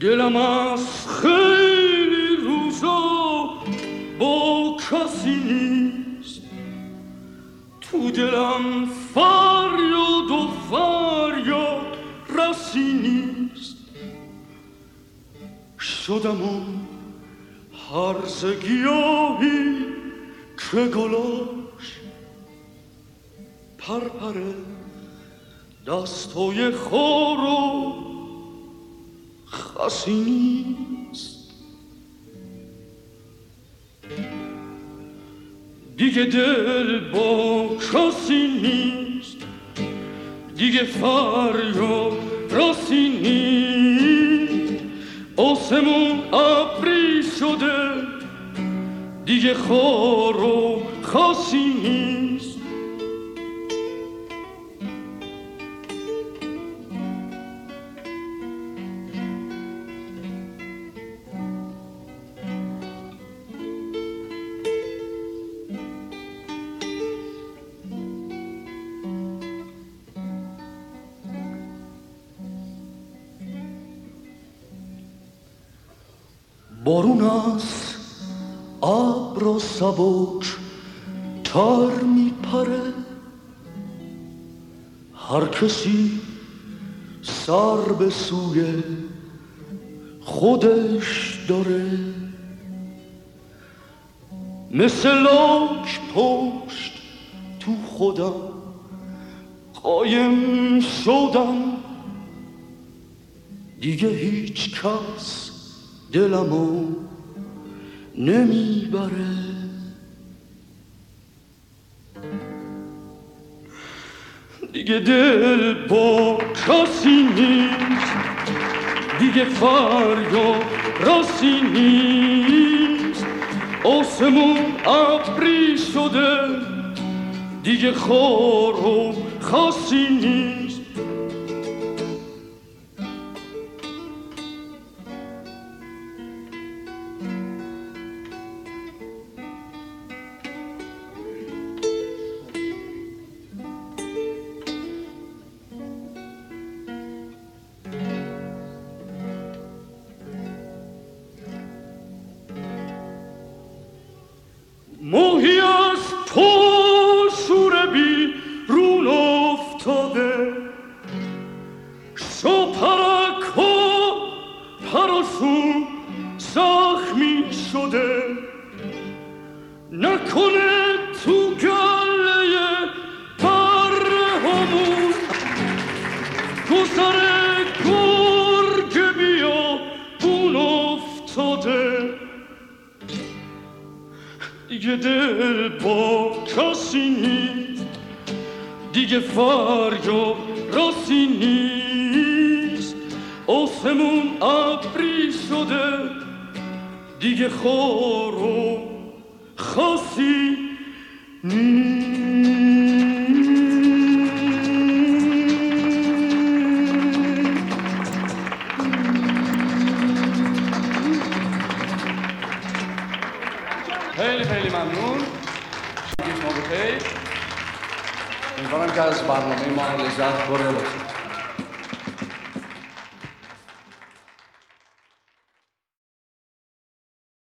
دلم از خیلی روزا با کسی نیست. تو دلم فریاد و فریاد رسی نیست. شدم اون هرز گیاهی که گلاش پرپره دستای خور و خسی نیست دیگه دل با کسی نیست دیگه فریاد راسی نیست آسمون ابری شده دیگه خار و خاصی نیست بارون از ابر و سبک تر میپره. هر کسی سر به سوی خودش داره. مثل لاک پشت تو خودم قایم شدم. دیگه هیچ کس دلمو نمی‌بره دیگه دل با کسی نیست دیگه فریاد راسی نیست آسمون ابری شده دیگه خار و خاصی نیست پراشون زخمی شده نکنه تو گله بره همون گذر گرگ بیا بون افتاده دیگه دل با کسی نیست دیگه فریاد راسی نیست آسمون ابری شده دیگه خار و خاصی خیلی خیلی ممنون شما بخیر امیدوارم که از برنامه ما لذت برده باشید